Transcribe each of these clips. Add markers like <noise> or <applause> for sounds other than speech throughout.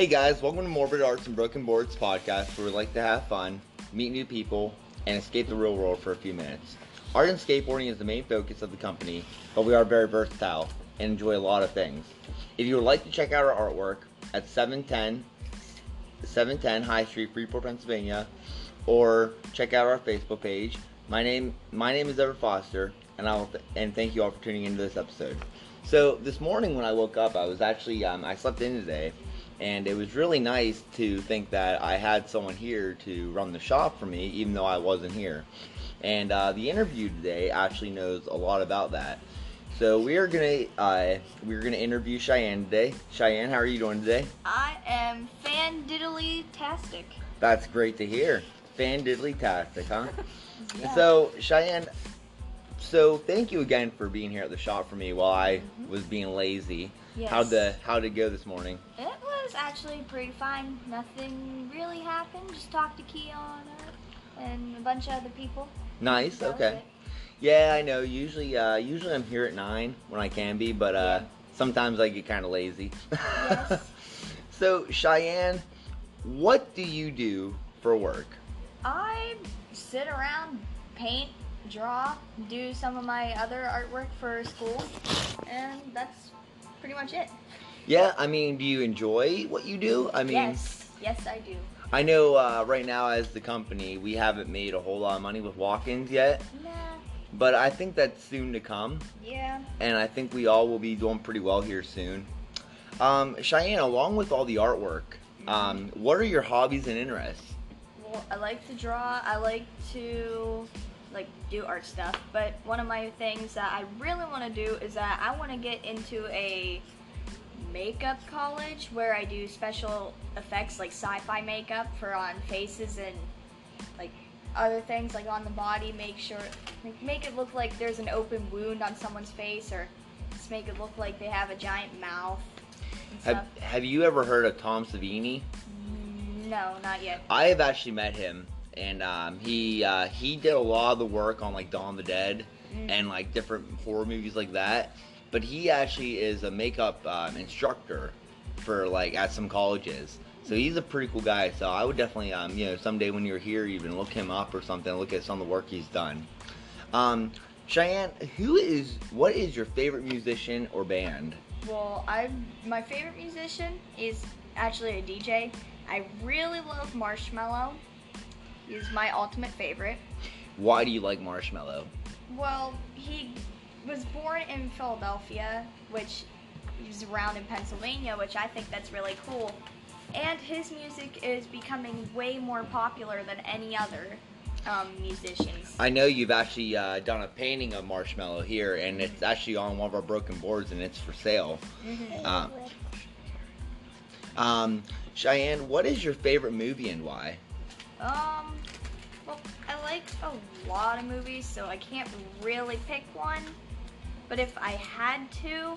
Hey guys, welcome to Morbid Arts and Broken Boards podcast, where we like to have fun, meet new people, and escape the real world for a few minutes. Art and skateboarding is the main focus of the company, but we are very versatile and enjoy a lot of things. If you would like to check out our artwork at 710, 710 High Street, Freeport, Pennsylvania, or check out our Facebook page. My name, my name is Ever Foster, and I will th- and thank you all for tuning into this episode. So this morning when I woke up, I was actually um, I slept in today, and it was really nice to think that I had someone here to run the shop for me, even though I wasn't here. And uh, the interview today actually knows a lot about that. So we are gonna uh, we're gonna interview Cheyenne today. Cheyenne, how are you doing today? I am fan diddly tastic. That's great to hear. Fan diddly tastic, huh? <laughs> Yeah. So Cheyenne, so thank you again for being here at the shop for me while I Mhm. was being lazy. Yes. How'd the how'd it go this morning? It was actually pretty fine. Nothing really happened. Just talked to Keon and a bunch of other people. Nice. That okay. Yeah, I know. Usually, uh, usually I'm here at nine when I can be, but uh, Yeah. sometimes I get kind of lazy. Yes. <laughs> so Cheyenne, what do you do for work? I sit around, paint, draw, do some of my other artwork for school, and that's pretty much it. Yeah, I mean, do you enjoy what you do? I mean, yes, yes, I do. I know uh, right now as the company, we haven't made a whole lot of money with walk-ins yet, Nah, but I think that's soon to come, yeah. and I think we all will be doing pretty well here soon. Um, Cheyenne, along with all the artwork, um, what are your hobbies and interests? Well, I like to draw. I like to like do art stuff. But one of my things that I really want to do is that I want to get into a makeup college where I do special effects like sci-fi makeup for on faces and like other things like on the body. Make sure like, make it look like there's an open wound on someone's face or just make it look like they have a giant mouth. Have, have you ever heard of Tom Savini? No, not yet. I have actually met him, and um, he uh, he did a lot of the work on like Dawn of the Dead Mm. and like different horror movies like that. But he actually is a makeup um, instructor for like at some colleges. So he's a pretty cool guy. So I would definitely, um, you know, someday when you're here, even look him up or something. Look at some of the work he's done. Um, Cheyenne, who is what is your favorite musician or band? Well, I my favorite musician is actually a DJ. I really love Marshmello. He's my ultimate favorite. Why do you like Marshmello? Well, he was born in Philadelphia, which is around in Pennsylvania, which I think that's really cool. And his music is becoming way more popular than any other um, musicians. I know you've actually uh, done a painting of Marshmello here, and it's actually on one of our broken boards, and it's for sale. Mhm. Uh, um, Cheyenne, what is your favorite movie and why? Um, well, I like a lot of movies, so I can't really pick one. But if I had to,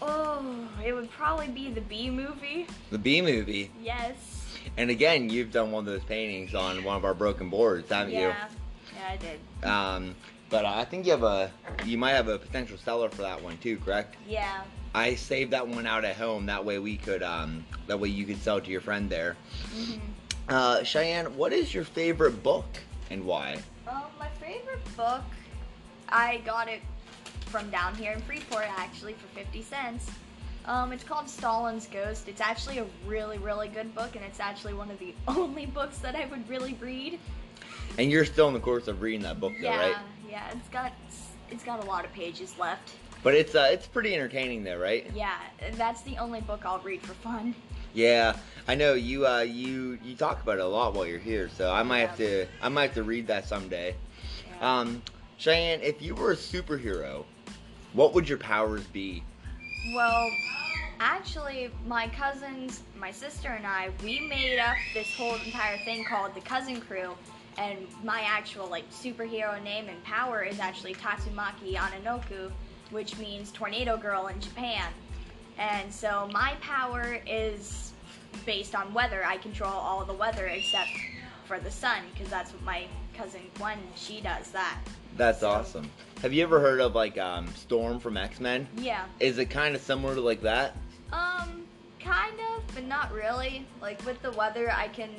oh, it would probably be the Bee Movie. The Bee Movie. Yes. And again, you've done one of those paintings on one of our broken boards, haven't yeah. Yeah, I did. Um, but I think you have a, you might have a potential seller for that one too, correct? Yeah. I saved that one out at home. That way we could, um, that way you could sell it to your friend there. hmm Uh, Cheyenne, what is your favorite book and why? Um, my favorite book, I got it from down here in Freeport actually for 50 cents. Um, it's called Stalin's Ghost. It's actually a really, really good book, and it's actually one of the <laughs> only books that I would really read. And you're still in the course of reading that book, though, yeah, right? yeah, it's got it's got a lot of pages left. But it's uh, it's pretty entertaining, though, right? Yeah, that's the only book I'll read for fun. Yeah, I know you uh, you you talk about it a lot while you're here, so I might have to I might have to read that someday. Yeah. Um, Cheyenne, if you were a superhero, what would your powers be? Well, actually, my cousins, my sister, and I, we made up this whole entire thing called the Cousin Crew. And my actual like superhero name and power is actually Tatsumaki Ananoku, which means tornado girl in Japan. And so my power is based on weather. I control all the weather except for the sun, because that's what my cousin Gwen she does that. That's awesome. Have you ever heard of like um, Storm from X Men? Yeah. Is it kind of similar to like that? Um, kind of, but not really. Like with the weather, I can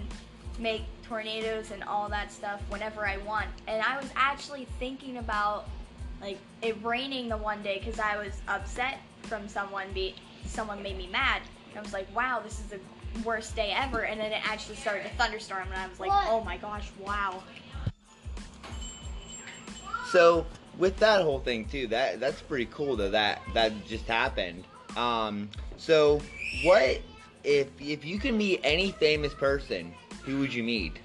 make tornadoes and all that stuff whenever I want. And I was actually thinking about like it raining the one day because I was upset from someone be someone made me mad. And I was like, wow, this is the worst day ever. And then it actually started to thunderstorm, and I was like, What? oh my gosh, wow. So with that whole thing too, that that's pretty cool though that that just happened. Um, so what if if you could meet any famous person, who would you meet?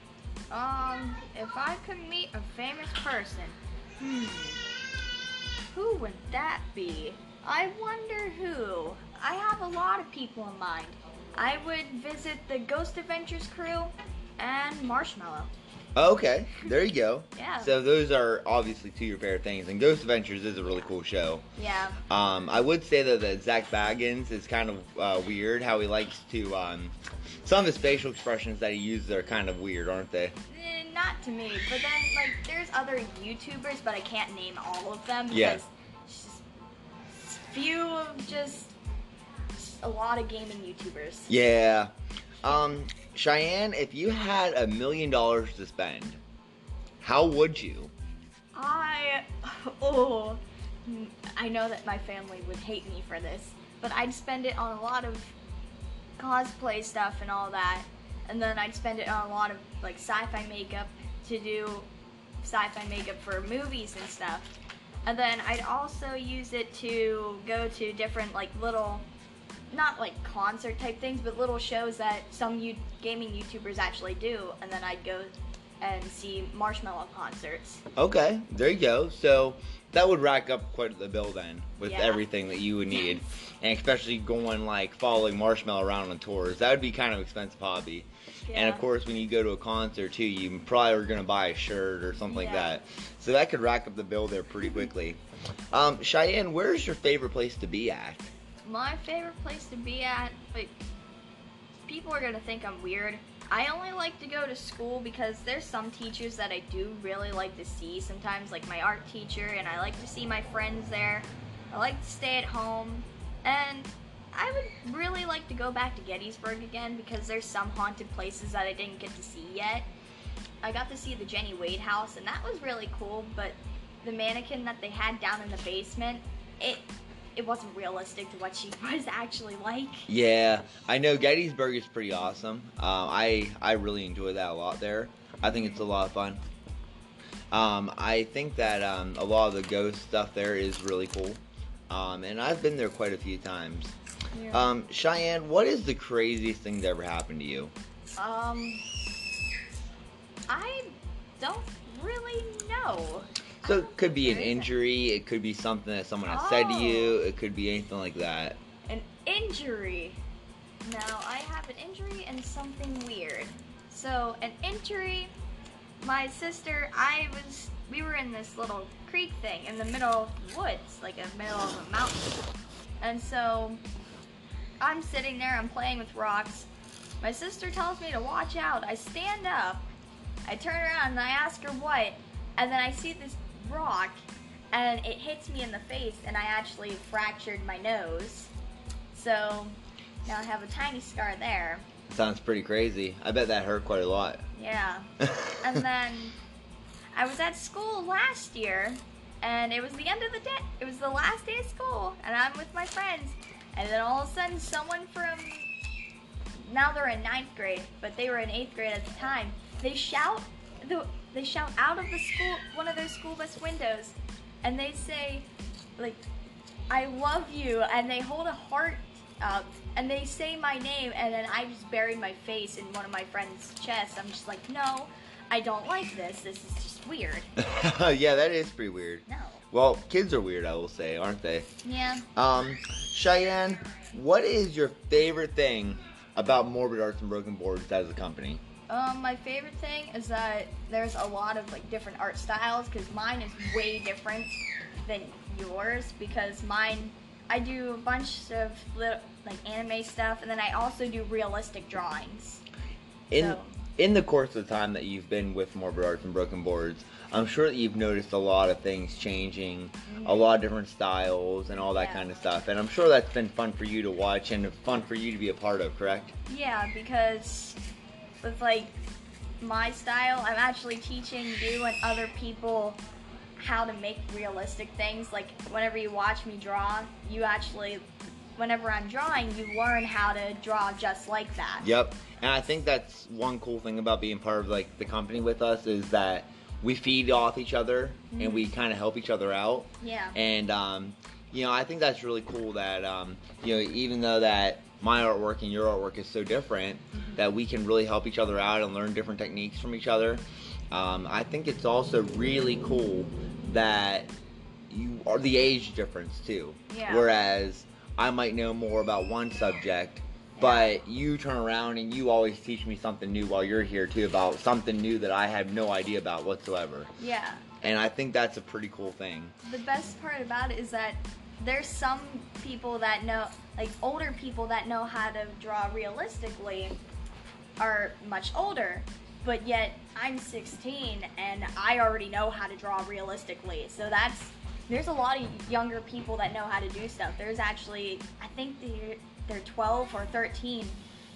Um, if I could meet a famous person, hmm, who would that be? I wonder who. I have a lot of people in mind. I would visit the Ghost Adventures crew and Marshmello. Okay, there you go. <laughs> Yeah. So those are obviously two of your favorite things, and Ghost Adventures is a really cool show. Yeah. Um, I would say though that Zak Bagans is kind of uh, weird how he likes to. Um, some of his facial expressions that he uses are kind of weird, aren't they? Eh, not to me, but then like there's other YouTubers, but I can't name all of them because Yeah. just few of just a lot of gaming YouTubers. Yeah. Um, Cheyenne, if you had a million dollars to spend, how would you? I oh I know that my family would hate me for this, but I'd spend it on a lot of cosplay stuff and all that, and then I'd spend it on a lot of like sci-fi makeup to do sci-fi makeup for movies and stuff. And then I'd also use it to go to different like little not like concert type things, but little shows that some you- gaming YouTubers actually do, and then I'd go and see Marshmello concerts. Okay, there you go. So that would rack up quite the bill then with Yeah. everything that you would need, <laughs> and especially going like following Marshmello around on tours. That would be kind of expensive hobby. And of course, when you go to a concert too, you probably are gonna buy a shirt or something like that. So that could rack up the bill there pretty quickly. Um, Cheyenne, where's your favorite place to be at? My favorite place to be at, like, people are gonna think I'm weird. I only like to go to school because there's some teachers that I do really like to see sometimes, like my art teacher, and I like to see my friends there. I like to stay at home, and I would really like to go back to Gettysburg again because there's some haunted places that I didn't get to see yet. I got to see the Jenny Wade house, and that was really cool, but the mannequin that they had down in the basement, it it wasn't realistic to what she <laughs> was actually like. Yeah, I know Gettysburg is pretty awesome. Um, I I really enjoy that a lot there. I think it's a lot of fun. Um, I think that um, a lot of the ghost stuff there is really cool, um, and I've been there quite a few times. Um, Cheyenne, what is the craziest thing that ever happened to you? Um, I don't really know. So it could be an injury, it could be something that someone has said to you, oh. it could be anything like that. An injury. Now, I have an injury and something weird. So, an injury, my sister, I was, we were in this little creek thing in the middle of the woods, like in the middle of a mountain. And so, I'm sitting there, I'm playing with rocks. My sister tells me to watch out. I stand up, I turn around and I ask her what, and then I see this rock and it hits me in the face and I actually fractured my nose. So now I have a tiny scar there. Sounds pretty crazy. I bet that hurt quite a lot. Yeah. <laughs> And then I was at school last year and it was the end of the day. It was the last day of school and I'm with my friends. And then all of a sudden someone from now they're in ninth grade, but they were in eighth grade at the time. They shout the they shout out of the school one of those school bus windows and they say like I love you and they hold a heart up and they say my name and then I just buried my face in one of my friend's chest. I'm just like, no, I don't like this. This is just weird. <laughs> yeah, that is pretty weird. No. Well, kids are weird, I will say, aren't they? Yeah. Um, Cheyenne, what is your favorite thing about Morbid Arts and Broken Boards as a company? Um, my favorite thing is that there's a lot of like different art styles because mine is way different than yours because mine I do a bunch of little like anime stuff and then I also do realistic drawings. In So- in the course of the time that you've been with Morbid Arts and Broken Boards, I'm sure that you've noticed a lot of things changing, a lot of different styles, and all that Yeah. kind of stuff. And I'm sure that's been fun for you to watch and fun for you to be a part of, correct? Yeah, because with like my style, I'm actually teaching you and other people how to make realistic things. Like whenever you watch me draw, you actually whenever I'm drawing, you learn how to draw just like that. Yep. And I think that's one cool thing about being part of like the company with us is that we feed off each other and we kind of help each other out. Yeah. And um, you know, I think that's really cool that um, you know, even though that my artwork and your artwork is so different, that we can really help each other out and learn different techniques from each other. Um, I think it's also really cool that you are the age difference too. Yeah. Whereas I might know more about one subject, but you turn around and you always teach me something new while you're here too about something new that I have no idea about whatsoever. Yeah. And I think that's a pretty cool thing. The best part about it is that there's some people that know, like older people that know how to draw realistically are much older, but yet I'm 16 and I already know how to draw realistically. So that's there's a lot of younger people that know how to do stuff. There's actually I think they're they're 12 or 13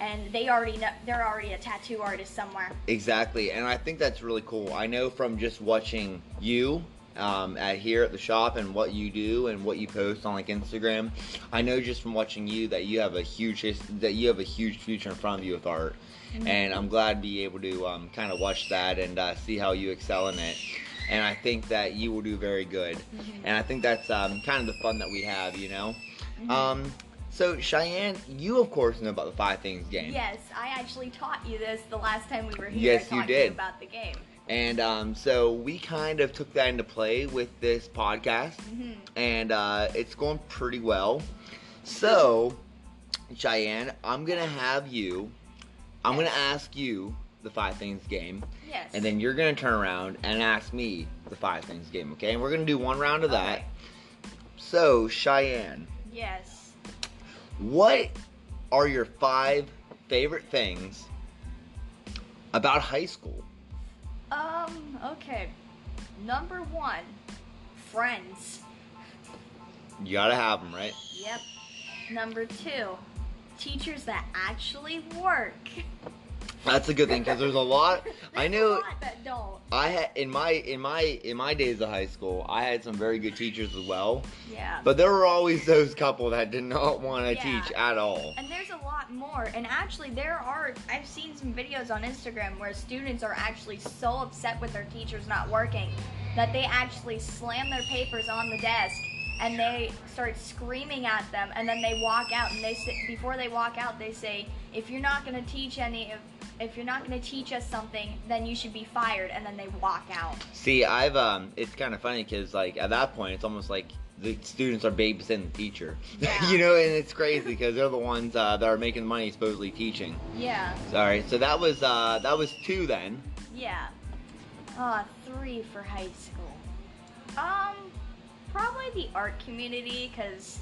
and they already know they're already a tattoo artist somewhere. Exactly, and I think that's really cool. I know from just watching you um, at here at the shop and what you do and what you post on like Instagram. I know just from watching you that you have a huge that you have a huge future in front of you with art, and I'm glad to be able to um, kind of watch that and uh, see how you excel in it. And I think that you will do very good, and I think that's um, kind of the fun that we have, you know. Um, so Cheyenne, you of course know about the five things game. Yes, I actually taught you this the last time we were here. Yes, you did. about the game. And um, so we kind of took that into play with this podcast, Mhm. and uh, it's going pretty well. So, Cheyenne, I'm gonna have you. I'm gonna ask you the five things game, Yes. and then you're gonna turn around and ask me the five things game. Okay? And we're gonna do one round of that. Okay. So, Cheyenne, Yes. what are your five favorite things about high school? Um, okay. Number one, friends. You gotta have them, right? Yep. Number two, teachers that actually work. That's a good thing because there's a lot. <laughs> I knew a lot that don't. I had in my in my in my days of high school, I had some very good teachers as well. Yeah. But there were always those couple that did not want to Yeah. teach at all. And there's a lot more. And actually, there are, I've seen some videos on Instagram where students are actually so upset with their teachers not working that they actually slam their papers on the desk and they start screaming at them. And then they walk out and they say, before they walk out, they say, if you're not going to teach any, if, if you're not going to teach us something, then you should be fired. And then they walk out. See, I've um, it's kind of funny because like at that point, it's almost like the students are babysitting the teacher. Yeah. <laughs> you know, and it's crazy because they're the ones uh, that are making money supposedly teaching. Yeah. Sorry, so that was uh, that was two then. Yeah. Uh, three for high school. Um, probably the art community, because,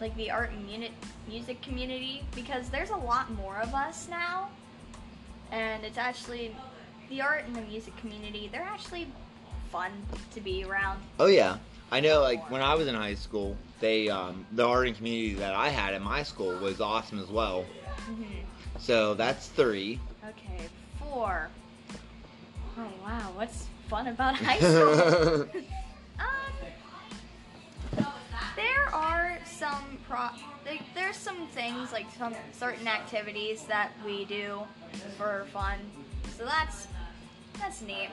like, the art muni- music community, because there's a lot more of us now. And it's actually, the art and the music community, they're actually fun to be around. Oh yeah, I know. Like when I was in high school, they um, the art and community that I had at my school was awesome as well. hmm So that's three. Okay, four. Oh, wow, what's fun about <laughs> high school? <laughs> pro. There, there's some things like some certain activities that we do for fun. So that's that's neat.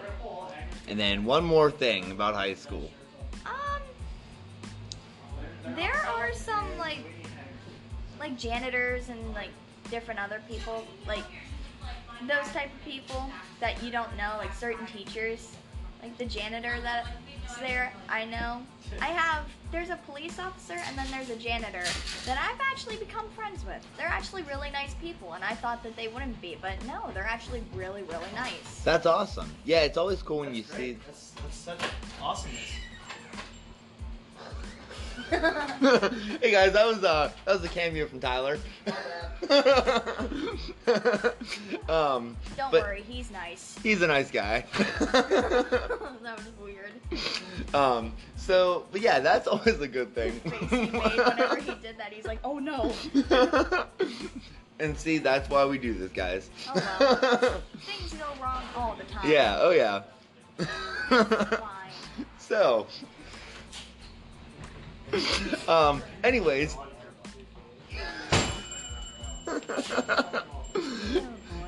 and then one more thing about high school. Um, there are some like like janitors and like different other people like those type of people that you don't know like certain teachers like the janitor that's there i know i have there's a police officer and then there's a janitor that i've actually become friends with they're actually really nice people and i thought that they wouldn't be but no they're actually really really nice That's awesome. Yeah, it's always cool when you see. That's, that's such awesomeness. <laughs> hey guys, that was uh that was a cameo from Tyler. <laughs> um, Don't but worry, he's nice. he's a nice guy. <laughs> that was weird. um, so, but yeah, that's <laughs> always a good thing. The face he made whenever he did that, he's like, oh no. <laughs> and see, that's why we do this, guys. Oh, well. <laughs> Things go wrong all the time. yeah, oh yeah. So, um, anyways. Oh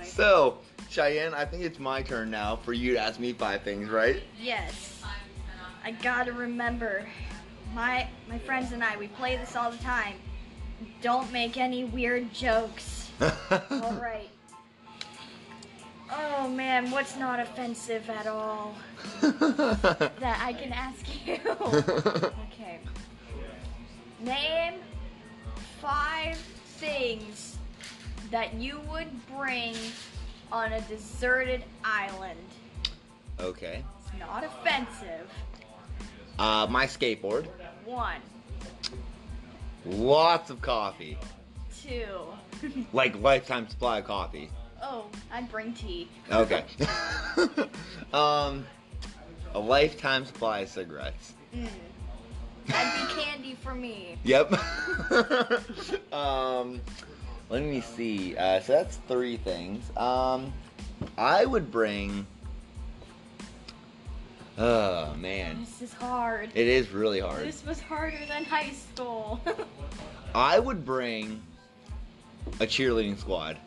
so, Cheyenne, I think it's my turn now for you to ask me five things, right? Yes. I gotta remember. My my friends and I, we play this all the time. Don't make any weird jokes. <laughs> Alright. Oh man, what's not offensive at all <laughs> that I can ask you? <laughs> okay. Name five things that you would bring on a deserted island. okay. It's not offensive. Uh, my skateboard. One, Lots of coffee. two. <laughs> Like lifetime supply of coffee. oh, I'd bring tea. Okay. <laughs> <laughs> um, a lifetime supply of cigarettes. Mm. That'd be candy for me. Yep. um, let me see. Uh, so that's three things. Um, I would bring. Oh man, This is hard. it is really hard. This was harder than high school. <laughs> I would bring a cheerleading squad.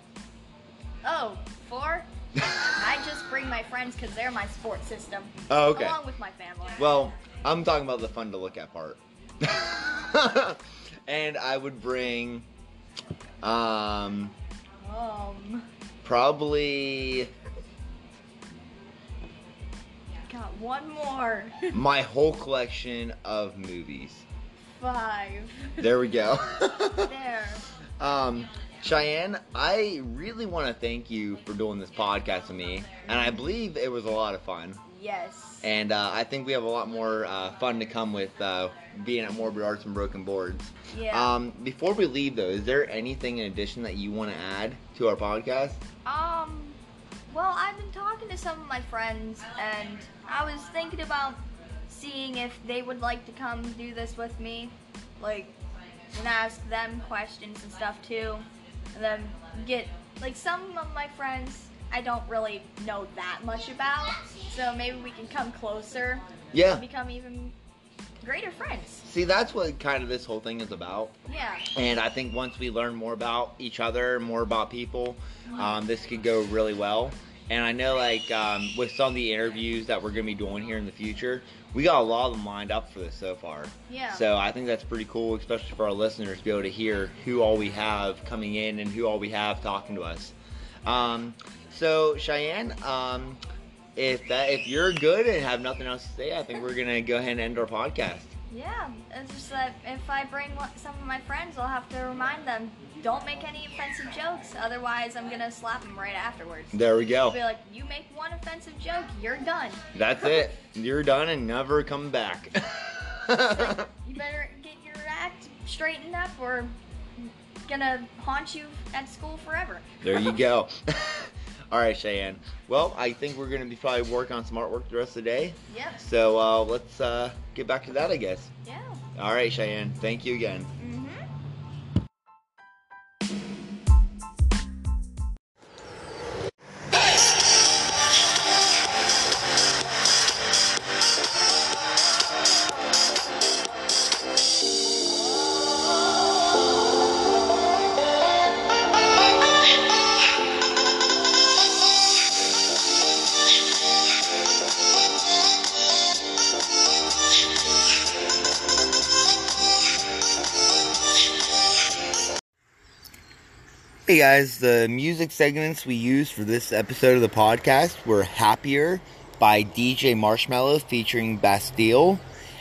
oh, four? <laughs> I just bring my friends because they're my support system. Oh, okay. Along with my family. Well, I'm talking about the fun to look at part. <laughs> and I would bring, um, Um, probably got one more. <laughs> my whole collection of movies. Five. There we go. <laughs> There. um, Cheyenne, I really want to thank you for doing this podcast with me, and I believe it was a lot of fun. Yes. And uh, I think we have a lot more uh, fun to come with uh, being at Morbid Arts and Broken Boards. yeah. Um, before we leave, though, is there anything in addition that you want to add to our podcast? Um, well, I've been talking to some of my friends, and I was thinking about seeing if they would like to come do this with me, like, and ask them questions and stuff too, and then get like some of my friends I don't really know that much about, so maybe we can come closer, Yeah. and become even greater friends. See, that's what kind of this whole thing is about. Yeah. And I think once we learn more about each other, more about people, um, this could go really well. And I know, like, um, with some of the interviews that we're going to be doing here in the future, we got a lot of them lined up for this so far. Yeah. So I think that's pretty cool, especially for our listeners to be able to hear who all we have coming in and who all we have talking to us. Um, so Cheyenne, um, if that if you're good and have nothing else to say, I think we're gonna go ahead and end our podcast. Yeah, it's just that if I bring some of my friends, I'll have to remind them don't make any offensive jokes. Otherwise, I'm gonna slap them right afterwards. There we go. I'll be like, you make one offensive joke, you're done. That's <laughs> it. You're done and never come back. <laughs> You better get your act straightened up, or gonna haunt you at school forever. there you go. <laughs> All right, Cheyenne. Well, I think we're gonna be probably working on some artwork the rest of the day. Yep. So uh, let's uh, get back to that, I guess. Yeah. All right, Cheyenne. Thank you again. Hey guys, the music segments we used for this episode of the podcast were Happier by DJ Marshmello featuring Bastille.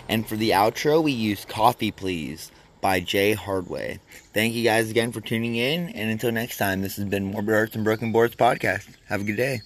And for the outro, we used Coffee Please by Jay Hardway. Thank you guys again for tuning in. And until next time, this has been Morbid Arts and Broken Boards podcast. Have a good day.